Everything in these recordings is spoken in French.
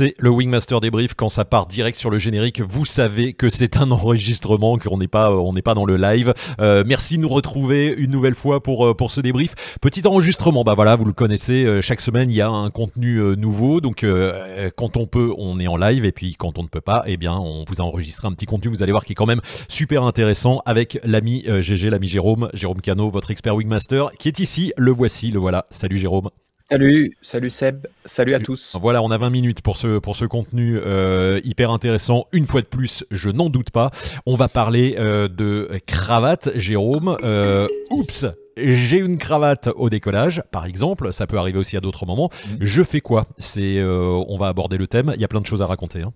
c'est le Wingmaster débrief. Quand ça part direct sur le générique, vous savez que c'est un enregistrement, qu'on n'est pas, on n'est pas dans le live. Euh, merci de nous retrouver une nouvelle fois pour euh, pour ce débrief. Petit enregistrement, bah voilà, vous le connaissez. euh, chaque semaine, il y a un contenu euh, nouveau. Donc, euh, quand on peut, on est en live, et puis quand on ne peut pas, eh bien, on vous a enregistré un petit contenu. Vous allez voir qui est quand même super intéressant avec l'ami euh, GG, l'ami Jérôme, Jérôme Cano, votre expert Wingmaster, qui est ici. Le voici, le voilà. Salut Jérôme. Salut, salut Seb, salut à tous. Voilà, on a 20 minutes pour ce, pour ce contenu euh, hyper intéressant. Une fois de plus, je n'en doute pas. On va parler euh, de cravate, Jérôme. Euh, oups j'ai une cravate au décollage, par exemple, ça peut arriver aussi à d'autres moments. Mhm. Je fais quoi? C'est, on va aborder le thème. Il y a plein de choses à raconter. hein.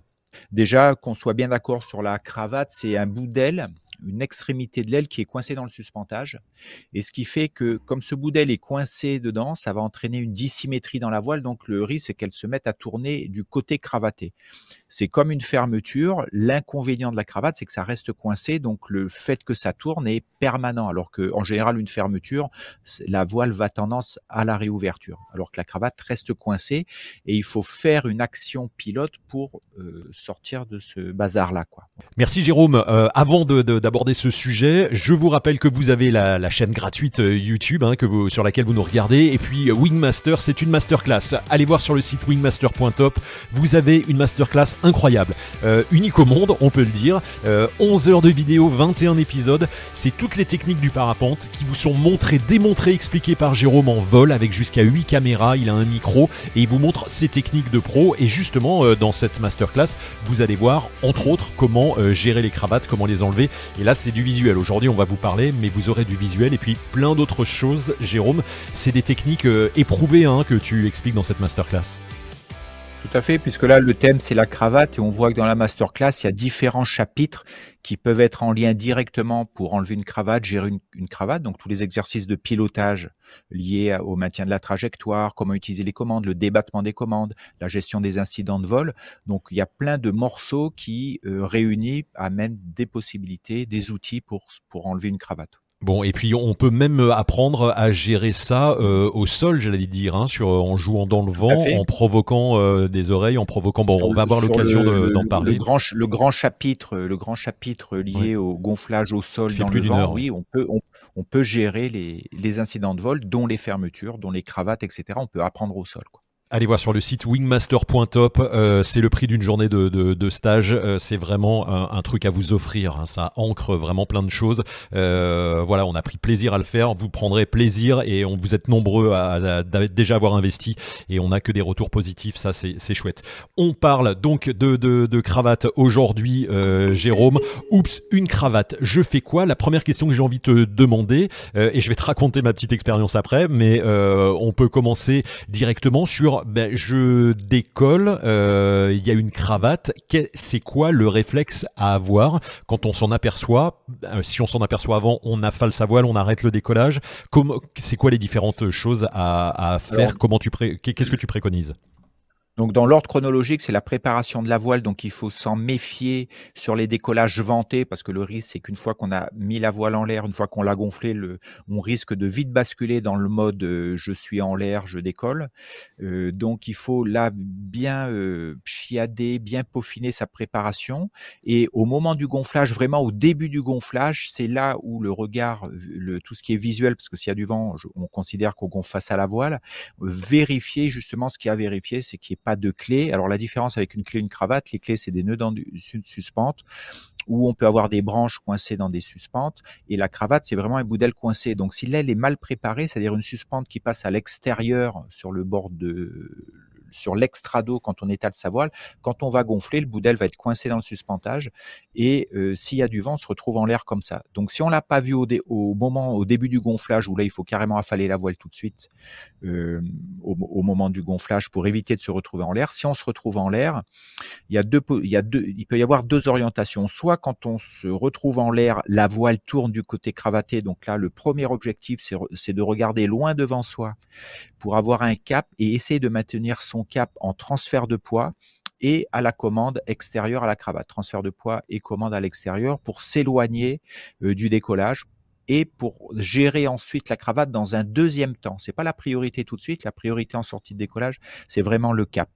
Déjà, qu'on soit bien d'accord sur la cravate, c'est un bout d'aile, une extrémité de l'aile qui est coincée dans le suspentage. Et ce qui fait que, comme ce bout d'aile est coincé dedans, ça va entraîner une dissymétrie dans la voile. Donc, le risque, c'est qu'elle se mette à tourner du côté cravaté. C'est comme une fermeture. L'inconvénient de la cravate, c'est que ça reste coincé. Donc, le fait que ça tourne est permanent. Alors qu'en général, une fermeture, la voile va tendance à la réouverture. Alors que la cravate reste coincée et il faut faire une action pilote pour euh, sortir de ce bazar-là. Merci Jérôme. Euh, avant de- d'aborder ce sujet, je vous rappelle que vous avez la, chaîne gratuite euh, YouTube hein, que sur laquelle vous nous regardez. Et puis euh, Wingmaster, c'est une masterclass. Allez voir sur le site wingmaster.top. Vous avez une masterclass incroyable. Euh, unique au monde, on peut le dire. Euh, 11 heures de vidéo, 21 épisodes. C'est toutes les techniques du parapente qui vous sont montrées, démontrées, expliquées par Jérôme en vol avec jusqu'à 8 caméras. Il a un micro et il vous montre ses techniques de pro. Et justement, dans cette masterclass, vous allez voir, entre autres, comment gérer les cravates, comment les enlever. Et là, c'est du visuel. Aujourd'hui, on va vous parler, mais vous aurez du visuel et puis plein d'autres choses. Jérôme, c'est des techniques euh, éprouvées hein, que tu expliques dans cette masterclass. Tout à fait, puisque là, le thème, c'est la cravate, et on voit que dans la masterclass, il y a différents chapitres qui peuvent être en lien directement pour enlever une cravate, gérer une, cravate, donc tous les exercices de pilotage liés au maintien de la trajectoire, comment utiliser les commandes, le débattement des commandes, la gestion des incidents de vol. Donc, il y a plein de morceaux qui, euh, réunis, amènent des possibilités, des outils pour enlever une cravate. Bon, et puis on peut même euh, apprendre à gérer ça euh, au sol, j'allais dire, hein, sur, en jouant dans le vent, en provoquant euh, des oreilles, en provoquant. Bon, Sur on va avoir l'occasion d'en le- parler. Le grand, ch- le grand chapitre, le grand chapitre lié au gonflage au sol dans plus le vent, heure, oui, on peut, on, on peut gérer les, les incidents de vol, dont les fermetures, dont les cravates, etc. On peut apprendre au sol. quoi. Allez voir sur le site wingmaster.top, euh, c'est le prix d'une journée de, stage, euh, c'est vraiment un, truc à vous offrir, hein, ça ancre vraiment plein de choses. Euh, voilà, on a pris plaisir à le faire, vous prendrez plaisir et on vous êtes nombreux à, déjà avoir investi et on n'a que des retours positifs, ça c'est chouette. On parle donc de, de, cravate aujourd'hui, Jérôme. Oups, une cravate, je fais quoi? La première question que j'ai envie de te demander, et je vais te raconter ma petite expérience après, mais on peut commencer directement sur ben, je décolle, euh, il y a une cravate, c'est quoi le réflexe à avoir quand on s'en aperçoit Euh, Si on s'en aperçoit avant, on affale sa voile, on arrête le décollage? C'est quoi les différentes choses à, à faire? Alors- Comment tu Qu'est-ce que tu préconises? Donc, dans l'ordre chronologique, c'est la préparation de la voile. Donc, il faut s'en méfier sur les décollages ventés parce que le risque, c'est qu'une fois qu'on a mis la voile en l'air, une fois qu'on l'a gonflé, le, on risque de vite basculer dans le mode euh, je suis en l'air, je décolle. Euh, donc, il faut là bien euh, chiader, bien peaufiner sa préparation. Et au moment du gonflage, vraiment au début du gonflage, c'est là où le regard, le, tout ce qui est visuel, parce que s'il y a du vent, on considère qu'on gonfle face à la voile, vérifier justement ce qu'il y a à vérifier, c'est qu'il n'y ait pas de clé. Alors la différence avec une clé une cravate, les clés c'est des nœuds dans du, su- suspentes où on peut avoir des branches coincées dans des suspentes et la cravate c'est vraiment un bout d'aile coincé. Donc si l'aile est mal préparée, c'est-à-dire une suspente qui passe à l'extérieur sur le bord de sur l'extrado quand on étale sa voile, quand on va gonfler, le bout d'aile va être coincé dans le suspentage et euh, s'il y a du vent, on se retrouve en l'air comme ça. Donc si on l'a pas vu au, moment, au début du gonflage où là il faut carrément affaler la voile tout de suite, euh, au, moment du gonflage pour éviter de se retrouver en l'air. Si on se retrouve en l'air, il y a deux, il peut y avoir deux orientations. Soit quand on se retrouve en l'air, la voile tourne du côté cravaté. Donc là, le premier objectif, c'est de regarder loin devant soi pour avoir un cap et essayer de maintenir son cap en transfert de poids et à la commande extérieure à la cravate. Transfert de poids et commande à l'extérieur pour s'éloigner euh, du décollage et pour gérer ensuite la cravate dans un deuxième temps. C'est pas la priorité tout de suite. La priorité en sortie de décollage, c'est vraiment le cap.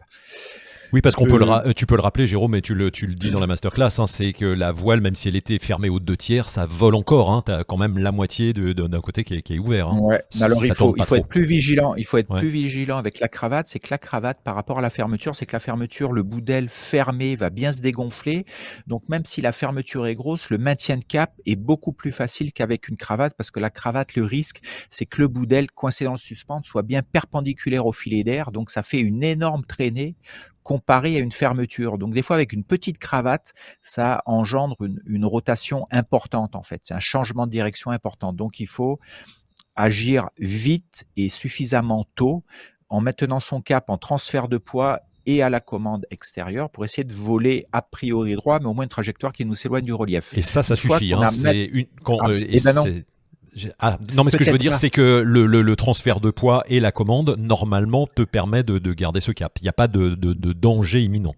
Oui, parce qu'on peut le, euh, tu peux le rappeler, Jérôme, et tu le, tu le dis dans la masterclass, hein, c'est que la voile, même si elle était fermée aux deux tiers, ça vole encore. Hein, tu as quand même la moitié d'un côté qui est, qui est ouvert. Hein. Ouais. Alors il faut, il faut être plus vigilant. Il faut être plus vigilant avec la cravate. C'est que la cravate, par rapport à la fermeture, c'est que la fermeture, le bout d'aile fermé va bien se dégonfler. Donc même si la fermeture est grosse, le maintien de cap est beaucoup plus facile qu'avec une cravate, parce que la cravate, le risque, c'est que le bout d'aile coincé dans le suspens soit bien perpendiculaire au filet d'air. Donc ça fait une énorme traînée comparé à une fermeture. Donc des fois avec une petite cravate, ça engendre une, rotation importante en fait. C'est un changement de direction important. Donc il faut agir vite et suffisamment tôt en maintenant son cap en transfert de poids et à la commande extérieure pour essayer de voler a priori droit, mais au moins une trajectoire qui nous éloigne du relief. Et ça, ça suffit. Hein, c'est une... Quand, ah, euh, et ben ah, non, mais ce que je veux dire, c'est que le, transfert de poids et la commande, normalement, te permet de, garder ce cap. Il n'y a pas de, danger imminent.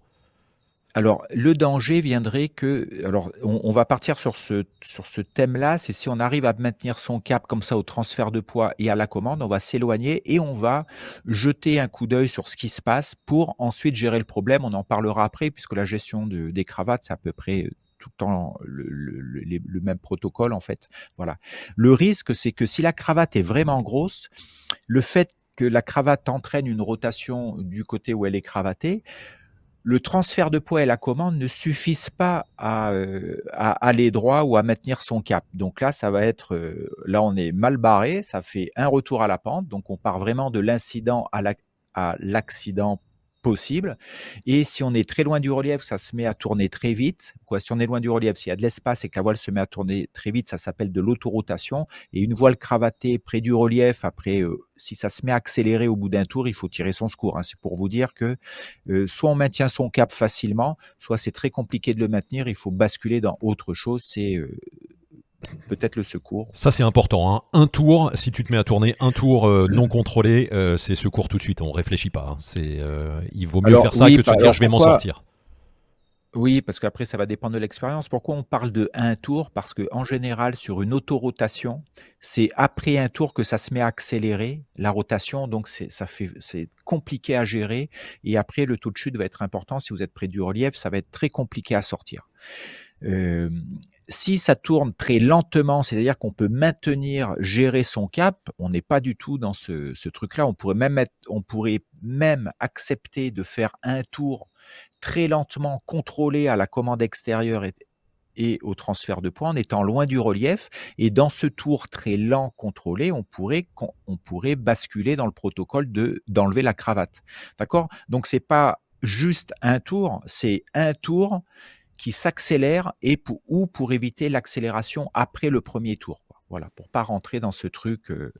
Alors, le danger viendrait que. Alors, on, va partir sur ce, sur ce thème-là. C'est si on arrive à maintenir son cap comme ça au transfert de poids et à la commande, on va s'éloigner et on va jeter un coup d'œil sur ce qui se passe pour ensuite gérer le problème. On en parlera après, puisque la gestion des cravates, c'est à peu près tout le le, même protocole en fait. Voilà. Le risque, c'est que si la cravate est vraiment grosse, le fait que la cravate entraîne une rotation du côté où elle est cravatée, le transfert de poids et la commande ne suffisent pas à, euh, aller droit ou à maintenir son cap. Donc là, ça va être, euh, là on est mal barré, ça fait un retour à la pente, donc on part vraiment de l'incident à l'accident possible. Et si on est très loin du relief, ça se met à tourner très vite. Quoi, si on est loin du relief, s'il y a de l'espace et que la voile se met à tourner très vite, ça s'appelle de l'autorotation. Et une voile cravatée près du relief, après, euh, si ça se met à accélérer au bout d'un tour, il faut tirer son secours. Hein. C'est pour vous dire que euh, soit on maintient son cap facilement, soit c'est très compliqué de le maintenir. Il faut basculer dans autre chose. C'est euh, peut-être le secours. Ça c'est important. Hein. Un tour, si tu te mets à tourner un tour euh, non contrôlé, euh, c'est secours tout de suite. On réfléchit pas. Hein. C'est, euh, il vaut mieux faire ça que de se dire je vais m'en sortir. Oui, parce qu'après ça va dépendre de l'expérience. Pourquoi on parle de un tour? Parce que en général, sur une autorotation, c'est après un tour que ça se met à accélérer la rotation, donc c'est ça fait c'est compliqué à gérer. Et après, le taux de chute va être important. Si vous êtes près du relief, ça va être très compliqué à sortir. Euh, si ça tourne très lentement, c'est-à-dire qu'on peut maintenir, gérer son cap, on n'est pas du tout dans ce, truc-là. On pourrait même accepter de faire un tour très lentement, contrôlé à la commande extérieure et, au transfert de points en étant loin du relief. Et dans ce tour très lent, contrôlé, on pourrait, on pourrait basculer dans le protocole de d'enlever la cravate. D'accord? Donc c'est pas juste un tour, c'est un tour qui s'accélère et pour, ou pour éviter l'accélération après le premier tour. Voilà, pour pas rentrer dans ce truc, euh,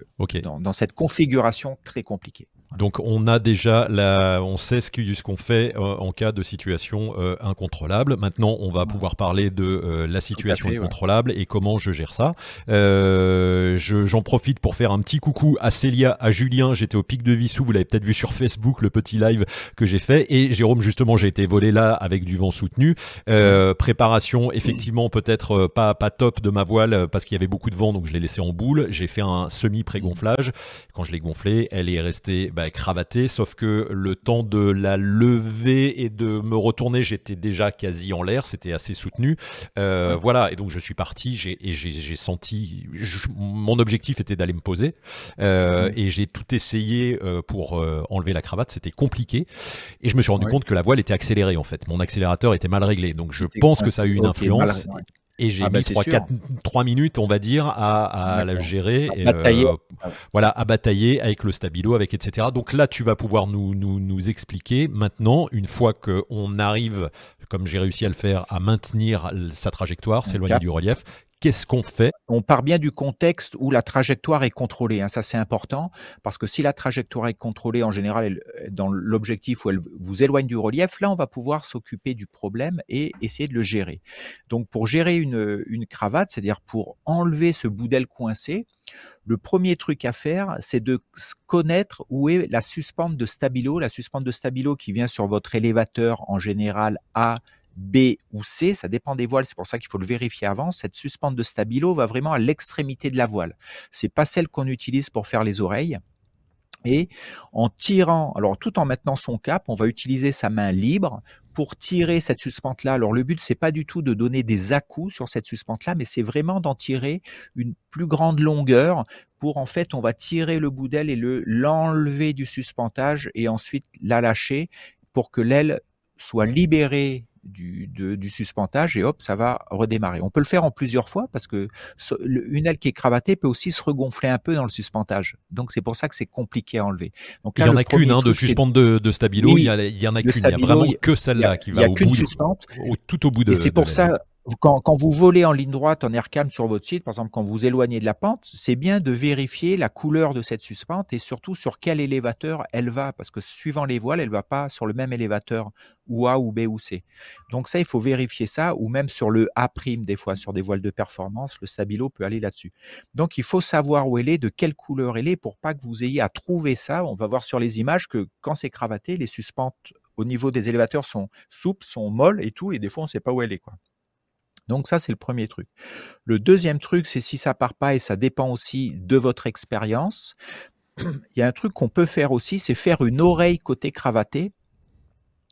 dans, cette configuration très compliquée. Donc on a déjà la, on sait ce qu'on fait euh, en cas de situation euh, incontrôlable. Maintenant, on va pouvoir parler de euh, la situation incontrôlable et comment je gère ça. J'en profite pour faire un petit coucou à Célia, à Julien. J'étais au Pic de Vissou, vous l'avez peut-être vu sur Facebook, le petit live que j'ai fait. Et Jérôme, justement, j'ai été volé là avec du vent soutenu. préparation, effectivement, peut-être pas pas top de ma voile parce qu'il y avait beaucoup de vent, donc je l'ai laissé en boule. J'ai fait un semi pré-gonflage. Quand je l'ai gonflé, elle est restée bah, cravaté, sauf que le temps de la lever et de me retourner, j'étais déjà quasi en l'air, c'était assez soutenu. Euh, voilà, et donc je suis parti et j'ai senti, mon objectif était d'aller me poser euh, et j'ai tout essayé euh, pour enlever la cravate, c'était compliqué et je me suis rendu compte que la voile était accélérée en fait, mon accélérateur était mal réglé, donc je pense que ça a eu une influence. Et j'ai ah mis bah 3, minutes, on va dire, à, la gérer. À et, batailler. Euh, voilà, à batailler avec le stabilo, avec etc. Donc là, tu vas pouvoir nous, nous, nous expliquer maintenant, une fois qu'on arrive, comme j'ai réussi à le faire, à maintenir sa trajectoire, s'éloigner du relief, qu'est-ce qu'on fait? On part bien du contexte où la trajectoire est contrôlée. Hein. Ça, c'est important parce que si la trajectoire est contrôlée, en général, dans l'objectif où elle vous éloigne du relief, là, on va pouvoir s'occuper du problème et essayer de le gérer. Donc, pour gérer une, cravate, c'est-à-dire pour enlever ce bout d'aile coincé, le premier truc à faire, c'est de connaître où est la suspente de stabilo. La suspente de stabilo qui vient sur votre élévateur en général A, B ou C, ça dépend des voiles, c'est pour ça qu'il faut le vérifier avant. Cette suspente de stabilo va vraiment à l'extrémité de la voile. C'est pas celle qu'on utilise pour faire les oreilles. Et en tirant, alors tout en maintenant son cap, on va utiliser sa main libre pour tirer cette suspente-là. Alors le but, c'est pas du tout de donner des à-coups sur cette suspente-là, mais c'est vraiment d'en tirer une plus grande longueur pour en fait, on va tirer le bout d'aile et le l'enlever du suspentage et ensuite la lâcher pour que l'aile soit libérée du, du, suspentage et hop, ça va redémarrer. On peut le faire en plusieurs fois parce que une aile qui est cravatée peut aussi se regonfler un peu dans le suspentage. Donc c'est pour ça que c'est compliqué à enlever. Donc il y en a qu'une hein, de suspente de, de, stabilo. il, y en a qu'une. Il y a vraiment que celle-là qui va au bout. De, tout au bout de. Et c'est pour ça quand, vous volez en ligne droite en aircam sur votre site, par exemple, quand vous éloignez de la pente, c'est bien de vérifier la couleur de cette suspente et surtout sur quel élévateur elle va, parce que suivant les voiles, elle va pas sur le même élévateur ou A ou B ou C. Donc ça, il faut vérifier ça, ou même sur le A' des fois, sur des voiles de performance, le stabilo peut aller là-dessus. Donc il faut savoir où elle est, de quelle couleur elle est, pour pas que vous ayez à trouver ça. On va voir sur les images que quand c'est cravaté, les suspentes au niveau des élévateurs sont souples, sont molles et tout, et des fois on ne sait pas où elle est. quoi. Donc ça, c'est le premier truc. Le deuxième truc, c'est si ça part pas, et ça dépend aussi de votre expérience, il y a un truc qu'on peut faire aussi, c'est faire une oreille côté cravaté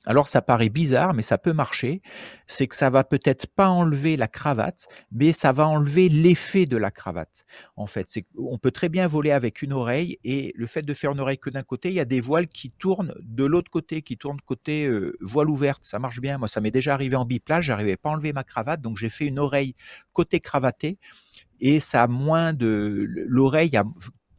alors ça paraît bizarre, mais ça peut marcher. C'est que ça va peut-être pas enlever la cravate, mais ça va enlever l'effet de la cravate. En fait, on peut très bien voler avec une oreille et le fait de faire une oreille que d'un côté, il y a des voiles qui tournent de l'autre côté, qui tournent côté euh, voile ouverte. Ça marche bien. Moi, ça m'est déjà arrivé en biplage, j'arrivais pas à enlever ma cravate, donc j'ai fait une oreille côté cravaté et ça a moins de l'oreille a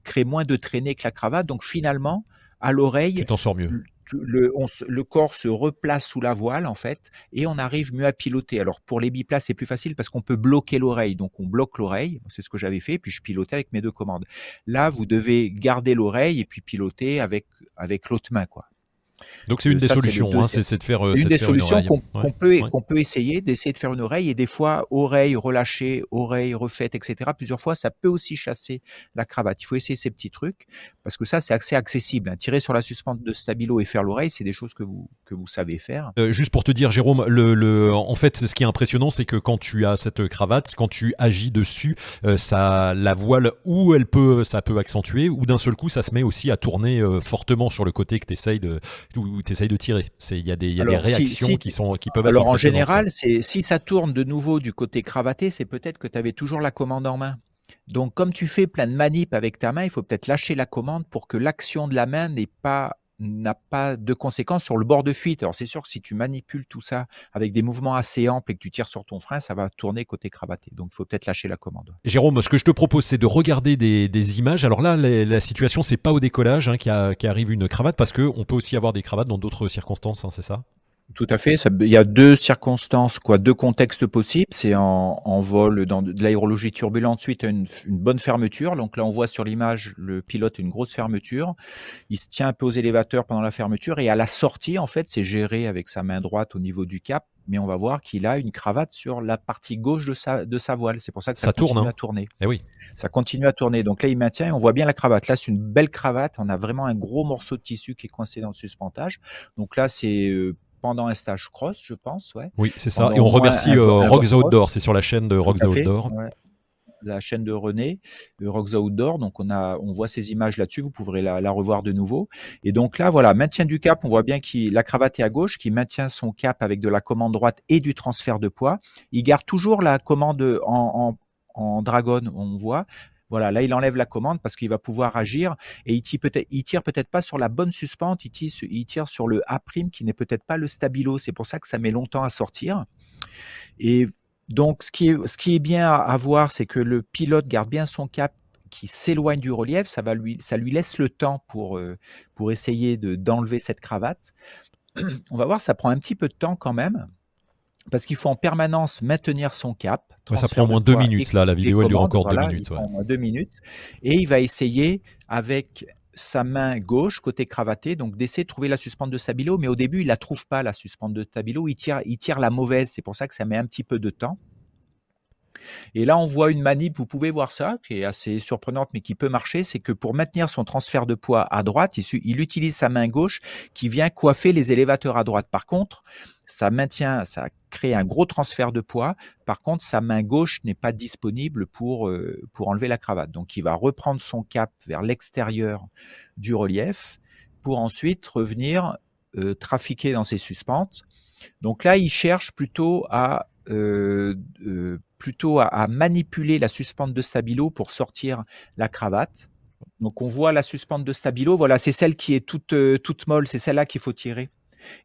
crée moins de traînées que la cravate. Donc finalement, à l'oreille, tu t'en sors mieux le, corps se replace sous la voile en fait et on arrive mieux à piloter. Alors pour les biplaces c'est plus facile parce qu'on peut bloquer l'oreille, donc on bloque l'oreille, c'est ce que j'avais fait, puis je pilotais avec mes deux commandes. Là vous devez garder l'oreille et puis piloter avec avec l'autre main quoi. Donc c'est une des solutions, hein, c'est de faire euh, une des solutions qu'on peut qu'on peut essayer d'essayer de faire une oreille et des fois oreille relâchée, oreille refaite, etc. Plusieurs fois, ça peut aussi chasser la cravate. Il faut essayer ces petits trucs parce que ça c'est assez accessible. Hein. Tirer sur la suspente de stabilo et faire l'oreille, c'est des choses que vous que vous savez faire. Euh, juste pour te dire, Jérôme, le, le en fait, ce qui est impressionnant, c'est que quand tu as cette cravate, quand tu agis dessus, euh, ça la voile ou elle peut ça peut accentuer ou d'un seul coup ça se met aussi à tourner fortement sur le côté que tu essayes de où tu essayes de tirer. Il y a des, y a des réactions qui, sont, qui peuvent Alors en général, si ça tourne de nouveau du côté cravaté, c'est peut-être que tu avais toujours la commande en main. Donc comme tu fais plein de manips avec ta main, il faut peut-être lâcher la commande pour que l'action de la main n'ait pas n'a pas de conséquences sur le bord de fuite. Alors c'est sûr que si tu manipules tout ça avec des mouvements assez amples et que tu tires sur ton frein, ça va tourner côté cravaté. Donc il faut peut-être lâcher la commande. Jérôme, ce que je te propose, c'est de regarder des, images. Alors là, la, situation, c'est pas au décollage hein, qui, arrive une cravate, parce qu'on peut aussi avoir des cravates dans d'autres circonstances, hein, c'est ça? Tout à fait. il y a deux circonstances, quoi, deux contextes possibles. C'est en, vol dans de l'aérologie turbulente suite à une, bonne fermeture. Donc là, on voit sur l'image le pilote une grosse fermeture. Il se tient un peu aux élévateurs pendant la fermeture et à la sortie, en fait, c'est géré avec sa main droite au niveau du cap. Mais on va voir qu'il a une cravate sur la partie gauche de sa, de sa voile. C'est pour ça que ça, continue hein. à tourner. Eh oui. Ça continue à tourner. Donc là, il maintient et on voit bien la cravate. Là, c'est une belle cravate. On a vraiment un gros morceau de tissu qui est coincé dans le suspentage. Donc là, c'est euh, pendant un stage cross, je pense. Ouais. Oui, c'est ça. et on remercie euh, Rocks Outdoor. C'est sur la chaîne de Rocks Outdoor. La chaîne de René, Rocks Outdoor. Donc on a, on voit ces images là-dessus. Vous pourrez la, revoir de nouveau. Et donc là, voilà, maintien du cap. On voit bien qu'il la cravate est à gauche, qui maintient son cap avec de la commande droite et du transfert de poids. Il garde toujours la commande en, en, en dragon, on voit, voilà, là, il enlève la commande parce qu'il va pouvoir agir et il tire peut-être, tire peut-être pas sur la bonne suspente, il tire, sur le A' qui n'est peut-être pas le stabilo. C'est pour ça que ça met longtemps à sortir. Et donc, ce qui est, ce qui est bien à, voir, c'est que le pilote garde bien son cap qui s'éloigne du relief, ça, va lui, ça lui laisse le temps pour, euh, pour essayer de, d'enlever cette cravate. On va voir, ça prend un petit peu de temps quand même parce qu'il faut en permanence maintenir son cap. ça prend au moins deux minutes, là, la vidéo elle dure encore deux minutes. Il prend deux minutes. Et il va essayer avec sa main gauche, côté cravaté, donc d'essayer de trouver la suspente de stabilo, mais au début, il la trouve pas, la suspente de stabilo, il tire, il tire la mauvaise, c'est pour ça que ça met un petit peu de temps. Et là, on voit une manip, vous pouvez voir ça, qui est assez surprenante, mais qui peut marcher, c'est que pour maintenir son transfert de poids à droite, il, il utilise sa main gauche qui vient coiffer les élévateurs à droite. Par contre, ça maintient, ça crée un gros transfert de poids. Par contre, sa main gauche n'est pas disponible pour, euh, pour enlever la cravate. Donc, il va reprendre son cap vers l'extérieur du relief pour ensuite revenir euh, trafiquer dans ses suspentes. Donc là, il cherche plutôt à euh, plutôt à, manipuler la suspente de stabilo pour sortir la cravate. Donc on voit la suspente de stabilo, voilà, c'est celle qui est toute, toute molle, c'est celle-là qu'il faut tirer.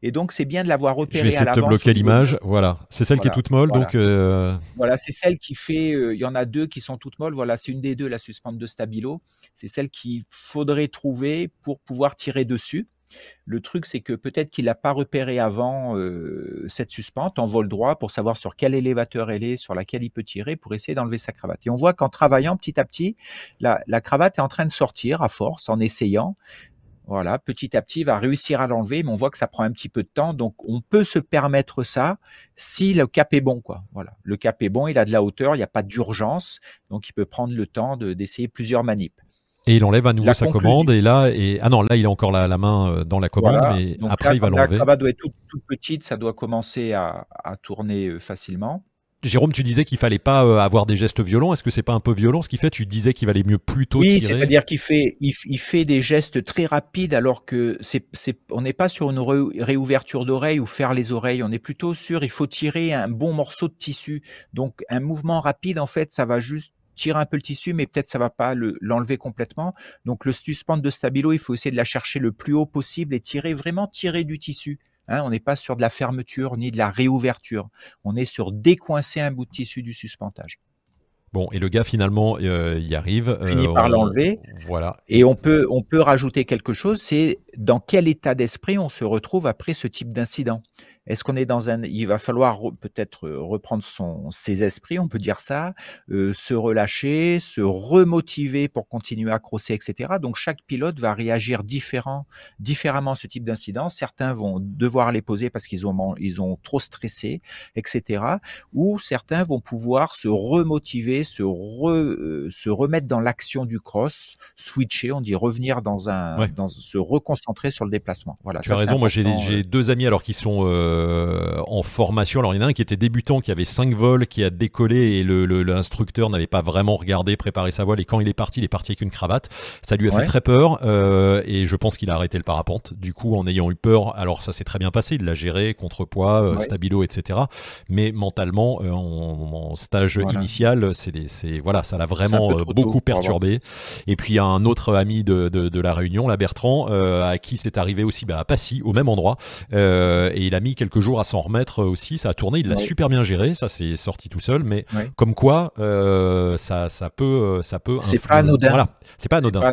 Et donc, c'est bien de l'avoir repérée. Je vais essayer de te bloquer l'image. Voilà, c'est celle qui est toute molle. Donc, euh, voilà, c'est celle qui fait. Euh, il y en a deux qui sont toutes molles. Voilà, c'est une des deux, la suspente de stabilo. C'est celle qu'il faudrait trouver pour pouvoir tirer dessus. Le truc, c'est que peut-être qu'il n'a pas repéré avant euh, cette suspente en vol droit pour savoir sur quel élévateur elle est, sur laquelle il peut tirer pour essayer d'enlever sa cravate. Et on voit qu'en travaillant petit à petit, la, la, cravate est en train de sortir à force, en essayant. Voilà, petit à petit, il va réussir à l'enlever, mais on voit que ça prend un petit peu de temps. Donc, on peut se permettre ça si le cap est bon, quoi. Voilà, le cap est bon, il a de la hauteur, il n'y a pas d'urgence, donc il peut prendre le temps d'essayer plusieurs manips. Et il enlève à nouveau sa commande et là et ah non là il a encore la, main euh, dans la commande mais après il va l'enlever. La cravate doit être toute, petite, ça doit commencer à, à tourner euh, facilement. Jérôme, tu disais qu'il fallait pas euh, avoir des gestes violents. Est-ce que c'est pas un peu violent ce qu'il fait? Tu disais qu'il valait mieux plutôt oui, tirer. c'est-à-dire qu'il fait, il, fait des gestes très rapides alors que c'est, on n'est pas sur une réouverture d'oreille ou faire les oreilles. On est plutôt sur, il faut tirer un bon morceau de tissu. Donc un mouvement rapide, en fait, ça va juste tirer un peu le tissu, mais peut-être ça va pas l'enlever complètement. Donc le suspendre de stabilo, il faut essayer de la chercher le plus haut possible et tirer vraiment tirer du tissu. Hein, on n'est pas sur de la fermeture ni de la réouverture. On est sur décoincer un bout de tissu du suspentage. Bon, et le gars finalement euh, y arrive. Finit euh, par l'enlever. Voilà. Et on peut, on peut rajouter quelque chose, c'est dans quel état d'esprit on se retrouve après ce type d'incident. Est-ce qu'on est dans un... Il va falloir peut-être euh, reprendre son, ses esprits, on peut dire ça, euh, se relâcher, se remotiver pour continuer à crosser, etc. Donc chaque pilote va réagir différent, différemment à ce type d'incident. Certains vont devoir les poser parce qu'ils ont, ils ont trop stressé, etc. Ou certains vont pouvoir se remotiver, se, euh, se remettre dans l'action du cross, switcher, on dit revenir dans un... Dans, se reconcentrer sur le déplacement. Voilà, tu as raison, moi j'ai deux amis alors qui sont... Euh, en formation. Alors il y en a un qui était débutant, qui avait 5 vols, qui a décollé et l'instructeur n'avait pas vraiment regardé, préparé sa voile. Et quand il est parti, il est parti avec une cravate. Ça lui a fait très peur euh, et je pense qu'il a arrêté le parapente. Du coup, en ayant eu peur, alors ça s'est très bien passé. Il l'a géré, contrepoids, euh, stabilo, etc. Mais mentalement, en, stage initial, c'est voilà, ça l'a vraiment beaucoup perturbé. Et puis il y a un autre ami de, de, la Réunion, la Bertrand, à qui c'est arrivé aussi bah, à Passy, au même endroit. et il a mis quelques quelques jours à s'en remettre aussi. Ça a tourné, il l'a super bien géré, ça s'est sorti tout seul, mais comme quoi euh, ça, ça peut, ça peut. C'est pas anodin. Voilà, c'est pas anodin.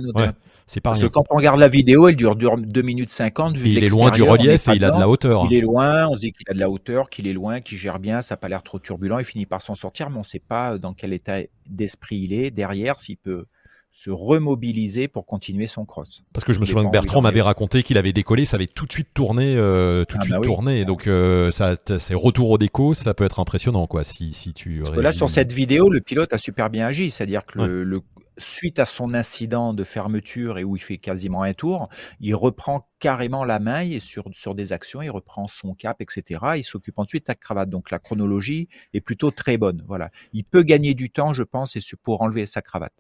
C'est pas Parce que quand on regarde la vidéo, elle dure, dure 2 minutes 50. Vu il est loin du relief et il a de la hauteur. Il est loin, on se dit qu'il a de la hauteur, qu'il est loin, qu'il gère bien, ça n'a pas l'air trop turbulent, il finit par s'en sortir, mais on ne sait pas dans quel état d'esprit il est derrière, s'il peut se remobiliser pour continuer son cross. Parce que je me souviens que Bertrand m'avait raconté qu'il avait décollé, ça avait tout de suite tourné, euh, tout de ah suite bah tourné. Donc euh, ça, c'est retour au déco, ça peut être impressionnant quoi. Si, si tu. Parce que là sur cette vidéo, le pilote a super bien agi, c'est-à-dire que le, suite à son incident de fermeture et où il fait quasiment un tour, il reprend carrément la main et sur, sur des actions, il reprend son cap, etc. Il s'occupe ensuite de la cravate. Donc la chronologie est plutôt très bonne. Voilà. Il peut gagner du temps, je pense, et pour enlever sa cravate.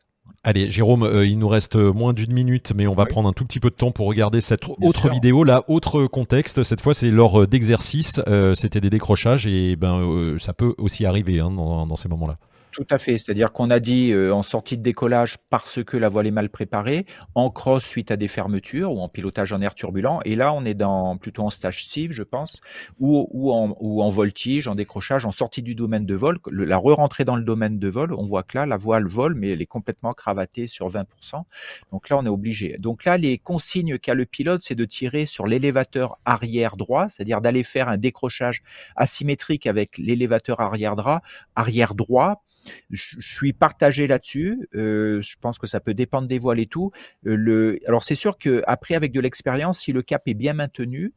Allez, Jérôme, euh, il nous reste moins d'une minute, mais on va prendre un tout petit peu de temps pour regarder cette autre vidéo. Là, autre contexte. Cette fois, c'est lors d'exercices. Euh, c'était des décrochages et ben, euh, ça peut aussi arriver hein, dans ces moments-là. Tout à fait. C'est-à-dire qu'on a dit euh, en sortie de décollage parce que la voile est mal préparée, en cross suite à des fermetures ou en pilotage en air turbulent. Et là, on est dans plutôt en stage civ, je pense, ou, ou, en, ou en voltige, en décrochage, en sortie du domaine de vol. la re-rentrée dans le domaine de vol, on voit que là, la voile vole, mais elle est complètement cravatée sur 20%. Donc là, on est obligé. Donc là, les consignes qu'a le pilote, c'est de tirer sur l'élévateur arrière droit, c'est-à-dire d'aller faire un décrochage asymétrique avec l'élévateur arrière arrière droit je, suis partagé là-dessus. Euh, je pense que ça peut dépendre des voiles et tout. Euh, alors c'est sûr que après avec de l'expérience, si le cap est bien maintenu,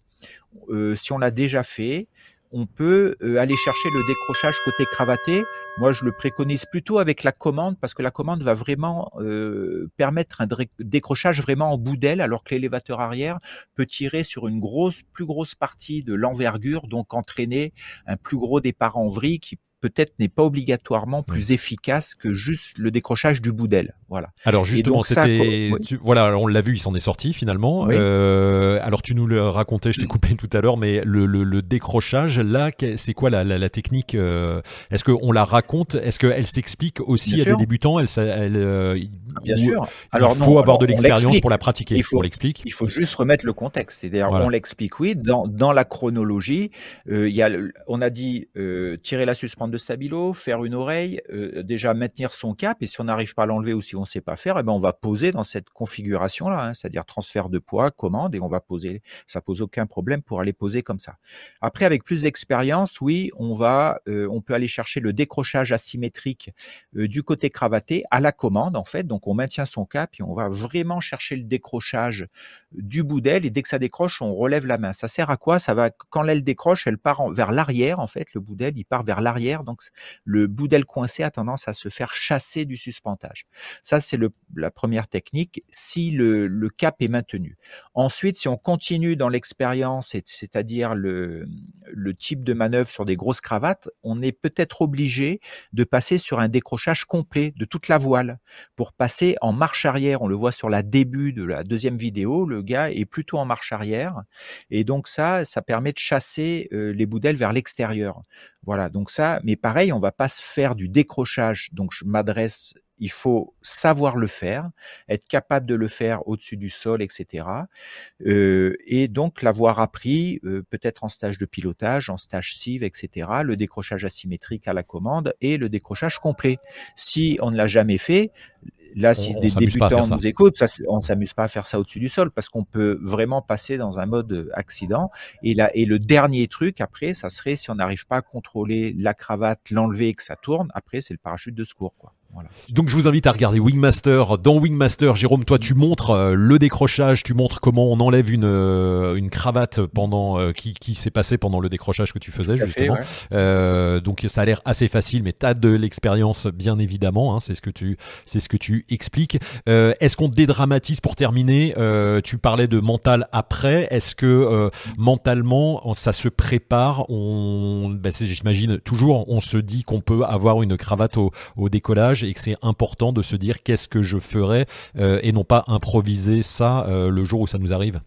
euh, si on l'a déjà fait, on peut aller chercher le décrochage côté cravaté. Moi, je le préconise plutôt avec la commande parce que la commande va vraiment permettre un décrochage vraiment en bout d'aile, alors que l'élévateur arrière peut tirer sur une grosse, plus grosse partie de l'envergure, donc entraîner un plus gros départ en vrille qui peut-être n'est pas obligatoirement plus efficace que juste le décrochage du bout d'aile. Voilà. Alors justement, c'était, voilà, on l'a vu, il s'en est sorti finalement. Euh, alors tu nous le racontais, je t'ai mm. coupé tout à l'heure, mais le, décrochage, là, c'est quoi la, technique euh, Est-ce qu'on la raconte? Est-ce qu'elle s'explique aussi à des débutants? Elle, euh, Bien sûr. Alors il faut avoir de l'expérience pour la pratiquer. Il faut, l'explique. Il faut juste remettre le contexte. C'est-à-dire, on l'explique, oui, dans, dans la chronologie, il y a, on a dit tirer la suspension de stabilo, faire une oreille, euh, déjà maintenir son cap, et si on n'arrive pas à l'enlever ou si on ne sait pas faire, eh ben on va poser dans cette configuration-là, hein, c'est-à-dire transfert de poids, commande, et on va poser. Ça pose aucun problème pour aller poser comme ça. Après, avec plus d'expérience, oui, on va, euh, on peut aller chercher le décrochage asymétrique euh, du côté cravaté à la commande, en fait. Donc, on maintient son cap et on va vraiment chercher le décrochage du bout d'aile, et dès que ça décroche, on relève la main. Ça sert à quoi? Ça va, quand l'aile décroche, elle part vers l'arrière, en fait, le bout d'aile, il part vers l'arrière donc le bout d'aile coincé a tendance à se faire chasser du suspentage. Ça, c'est la première technique si le, cap est maintenu. Ensuite, si on continue dans l'expérience, c'est-à-dire le, type de manœuvre sur des grosses cravates, on est peut-être obligé de passer sur un décrochage complet de toute la voile pour passer en marche arrière. On le voit sur la début de la deuxième vidéo, le gars est plutôt en marche arrière. Et donc ça, ça permet de chasser euh, les bouts d'aile vers l'extérieur. Voilà, donc ça, mais pareil, on va pas se faire du décrochage. Donc je m'adresse, il faut savoir le faire, être capable de le faire au-dessus du sol, etc. Euh, et donc l'avoir appris, euh, peut-être en stage de pilotage, en stage CIV, etc. Le décrochage asymétrique à la commande et le décrochage complet. Si on ne l'a jamais fait, Là, si des débutants nous écoutent, ça, on s'amuse pas à faire ça au-dessus du sol parce qu'on peut vraiment passer dans un mode euh, accident. Et là, et le dernier truc après, ça serait si on n'arrive pas à contrôler la cravate, l'enlever et que ça tourne, après c'est le parachute de secours, quoi. Donc je vous invite à regarder Wingmaster. Dans Wingmaster, Jérôme, toi tu montres euh, le décrochage, tu montres comment on enlève une, euh, une cravate pendant euh, qui, qui s'est passé pendant le décrochage que tu faisais justement. donc ça a l'air assez facile, mais tu as de l'expérience bien évidemment. Hein, c'est ce que tu c'est ce que tu expliques. Est-ce qu'on dédramatise pour terminer? Tu parlais de mental après. Est-ce que mentalement ça se prépare? On, ben, j'imagine toujours, on se dit qu'on peut avoir une cravate au, au décollage et que c'est important de se dire qu'est-ce que je ferais euh, et non pas improviser ça euh, le jour où ça nous arrive.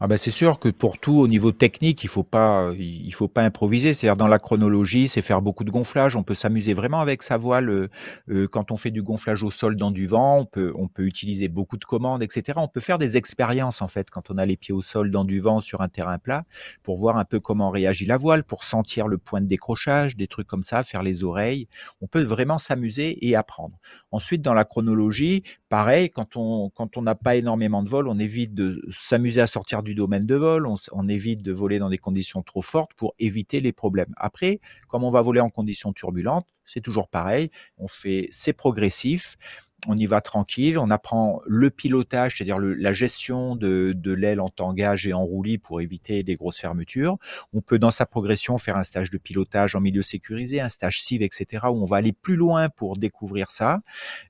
Ah ben c'est sûr que pour tout au niveau technique, il faut pas il faut pas improviser. C'est-à-dire dans la chronologie, c'est faire beaucoup de gonflage. On peut s'amuser vraiment avec sa voile euh, euh, quand on fait du gonflage au sol dans du vent. On peut on peut utiliser beaucoup de commandes, etc. On peut faire des expériences en fait quand on a les pieds au sol dans du vent sur un terrain plat pour voir un peu comment réagit la voile, pour sentir le point de décrochage, des trucs comme ça, faire les oreilles. On peut vraiment s'amuser et apprendre. Ensuite, dans la chronologie, pareil, quand on quand on n'a pas énormément de vol, on évite de s'amuser à sortir du domaine de vol, on, évite de voler dans des conditions trop fortes pour éviter les problèmes. Après, comme on va voler en conditions turbulentes, c'est toujours pareil, on fait, c'est progressif, on y va tranquille, on apprend le pilotage, c'est-à-dire la gestion de, l'aile en tangage et en roulis pour éviter des grosses fermetures. On peut dans sa progression faire un stage de pilotage en milieu sécurisé, un stage CIV, etc., où on va aller plus loin pour découvrir ça,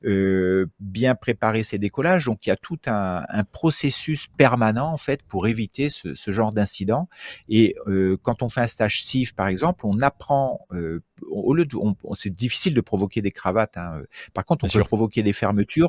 euh, bien préparer ses décollages. Donc il y a tout un, processus permanent en fait pour éviter ce, genre d'incident. Et euh, quand on fait un stage CIV, par exemple, on apprend euh, au lieu de, c'est difficile de provoquer des cravates. Hein. Par contre, on peut provoquer des fermetures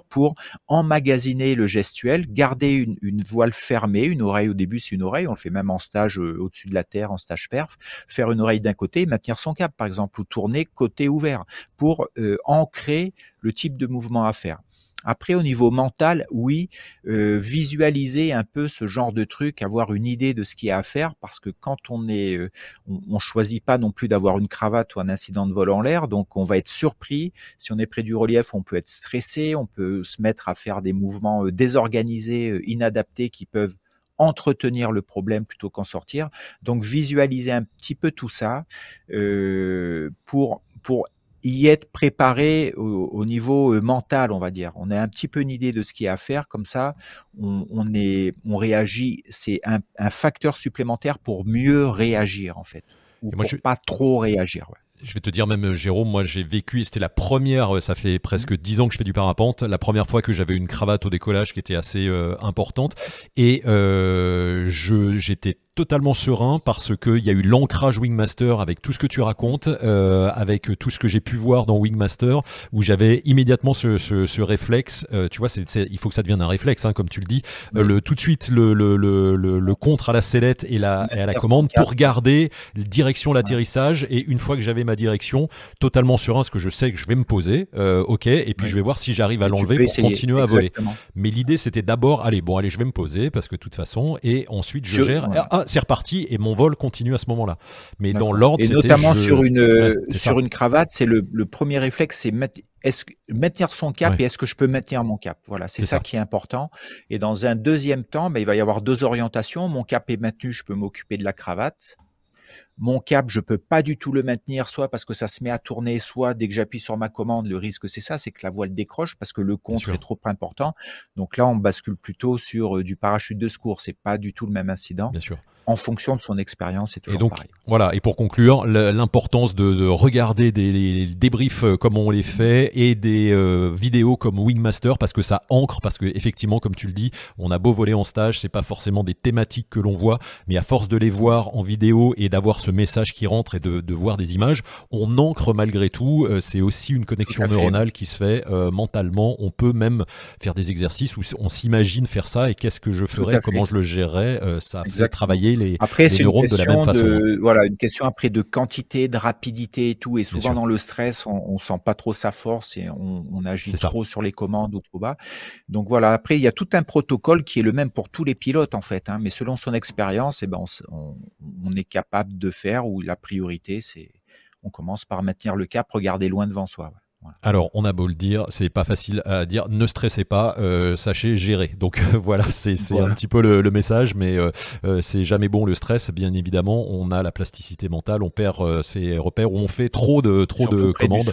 pour emmagasiner le gestuel, garder une, voile fermée, une oreille au début, c'est une oreille. On le fait même en stage euh, au-dessus de la terre, en stage perf. Faire une oreille d'un côté et maintenir son cap, par exemple, ou tourner côté ouvert pour euh, ancrer le type de mouvement à faire. Après, au niveau mental, oui, euh, visualiser un peu ce genre de truc, avoir une idée de ce qu'il y a à faire, parce que quand on est, euh, on, choisit pas non plus d'avoir une cravate ou un incident de vol en l'air, donc on va être surpris. Si on est près du relief, on peut être stressé, on peut se mettre à faire des mouvements euh, désorganisés, inadaptés qui peuvent entretenir le problème plutôt qu'en sortir. Donc visualiser un petit peu tout ça pour pour y être préparé au, niveau euh, mental, on va dire. On a un petit peu une idée de ce qu'il y a à faire, comme ça, on, est, on réagit. C'est un, facteur supplémentaire pour mieux réagir, en fait. ou pour pas trop réagir. Je vais te dire même Jérôme, moi j'ai vécu, c'était la première, ça fait presque mmh. dix ans que je fais du parapente, la première fois que j'avais une cravate au décollage qui était assez importante et je j'étais totalement serein parce qu'il y a eu l'ancrage Wingmaster avec tout ce que tu racontes, euh, avec tout ce que j'ai pu voir dans Wingmaster, où j'avais immédiatement ce, ce, ce réflexe. Euh, tu vois, c'est, il faut que ça devienne un réflexe, hein, comme tu le dis. Euh, le, tout de suite, le, le, le, le, contre à la sellette et, la, et à la commande pour garder direction l'atterrissage. Et une fois que j'avais ma direction, totalement serein, parce que je sais que je vais me poser, euh, ok, et puis je vais voir si j'arrive à l'enlever pour continuer à voler. Mais l'idée, c'était d'abord, allez, bon, allez, je vais me poser, parce que de toute façon, et ensuite je, gère. Ah, c'est reparti et mon vol continue à ce moment-là. Mais dans l'ordre, et notamment sur une sur une cravate, c'est le, premier réflexe, c'est maintenir son cap et est-ce que je peux maintenir mon cap? Voilà, c'est ça, qui est important. Et dans un deuxième temps, ben, il va y avoir deux orientations. Mon cap est maintenu, je peux m'occuper de la cravate. Mon cap, je peux pas du tout le maintenir, soit parce que ça se met à tourner, soit dès que j'appuie sur ma commande, le risque c'est ça, c'est que la voile décroche parce que le contre est trop important. Donc là, on bascule plutôt sur euh, du parachute de secours. C'est pas du tout le même incident. Bien sûr en fonction de son expérience. Et donc, voilà. Et pour conclure, l'importance de, regarder des, débriefs euh, comme on les fait et des euh, vidéos comme Wingmaster parce que ça ancre, parce que effectivement, comme tu le dis, on a beau voler en stage, c'est pas forcément des thématiques que l'on voit, mais à force de les voir en vidéo et d'avoir ce message qui rentre et de, voir des images, on ancre malgré tout. Euh, c'est aussi une connexion neuronale qui se fait mentalement. On peut même faire des exercices où on s'imagine faire ça et qu'est-ce que je ferais, comment je le gérerais. ça fait travailler les, après, les neurones de la même façon. De, voilà, une question après de quantité, de rapidité et tout. Et souvent dans le stress, on, on sent pas trop sa force et on, on agit trop sur les commandes ou trop bas. Donc voilà. Après, il y a tout un protocole qui est le même pour tous les pilotes en fait. Hein, mais selon son expérience, eh ben on, on, est capable de faire. Ou la priorité, c'est on commence par maintenir le cap, regarder loin devant soi. Alors, on a beau le dire, c'est pas facile à dire. Ne stressez pas, euh, sachez gérer. Donc voilà, c'est un petit peu le, message, mais euh, euh, c'est jamais bon le stress. Bien évidemment, on a la plasticité mentale, on perd ses repères, on fait trop de trop de commandes.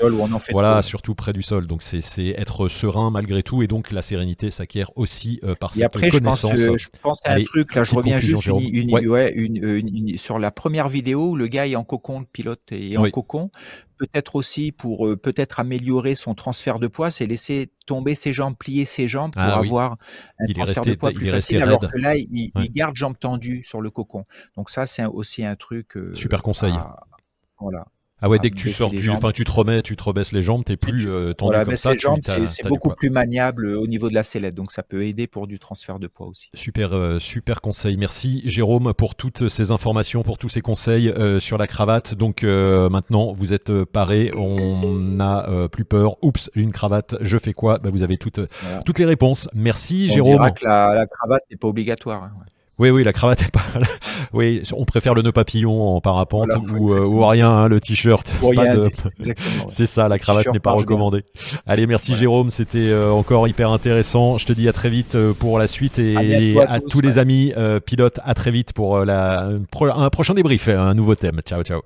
voilà, surtout près du sol. Donc c'est être serein malgré tout, et donc la sérénité s'acquiert aussi par cette connaissance. Je pense, à un truc là, je reviens juste une, sur la première vidéo où le gars est en cocon, le pilote est en cocon peut-être aussi pour peut-être améliorer son transfert de poids, c'est laisser tomber ses jambes, plier ses jambes pour ah avoir un transfert de poids plus facile. Alors que là, il, garde jambes tendues sur le cocon. Donc ça, c'est aussi un truc. Super conseil. voilà. Ah ouais, dès que tu sors du, enfin tu te remets, tu te rebaisses les jambes, t'es plus euh, tendu comme ça. c'est beaucoup plus maniable euh, au niveau de la sellette, donc ça peut aider pour du transfert de poids aussi. Super, euh, super conseil. Merci Jérôme pour toutes ces informations, pour tous ces conseils sur la cravate. Donc maintenant, vous êtes paré, on n'a plus peur. Oups, une cravate, je fais quoi? Bah, Vous avez toutes, toutes les réponses. Merci on Jérôme. Dira que la, la cravate n'est pas obligatoire. Hein, oui, oui, la cravate est pas. oui, on préfère le nœud papillon en parapente ou, euh, rien, hein, le t-shirt. De... C'est ça, la cravate n'est pas recommandée. Allez, merci Jérôme, c'était euh, encore hyper intéressant. Je te dis à très vite euh, pour la suite et à, tous, les amis pilotes, à très vite pour la, un prochain débrief, un nouveau thème. Ciao, ciao.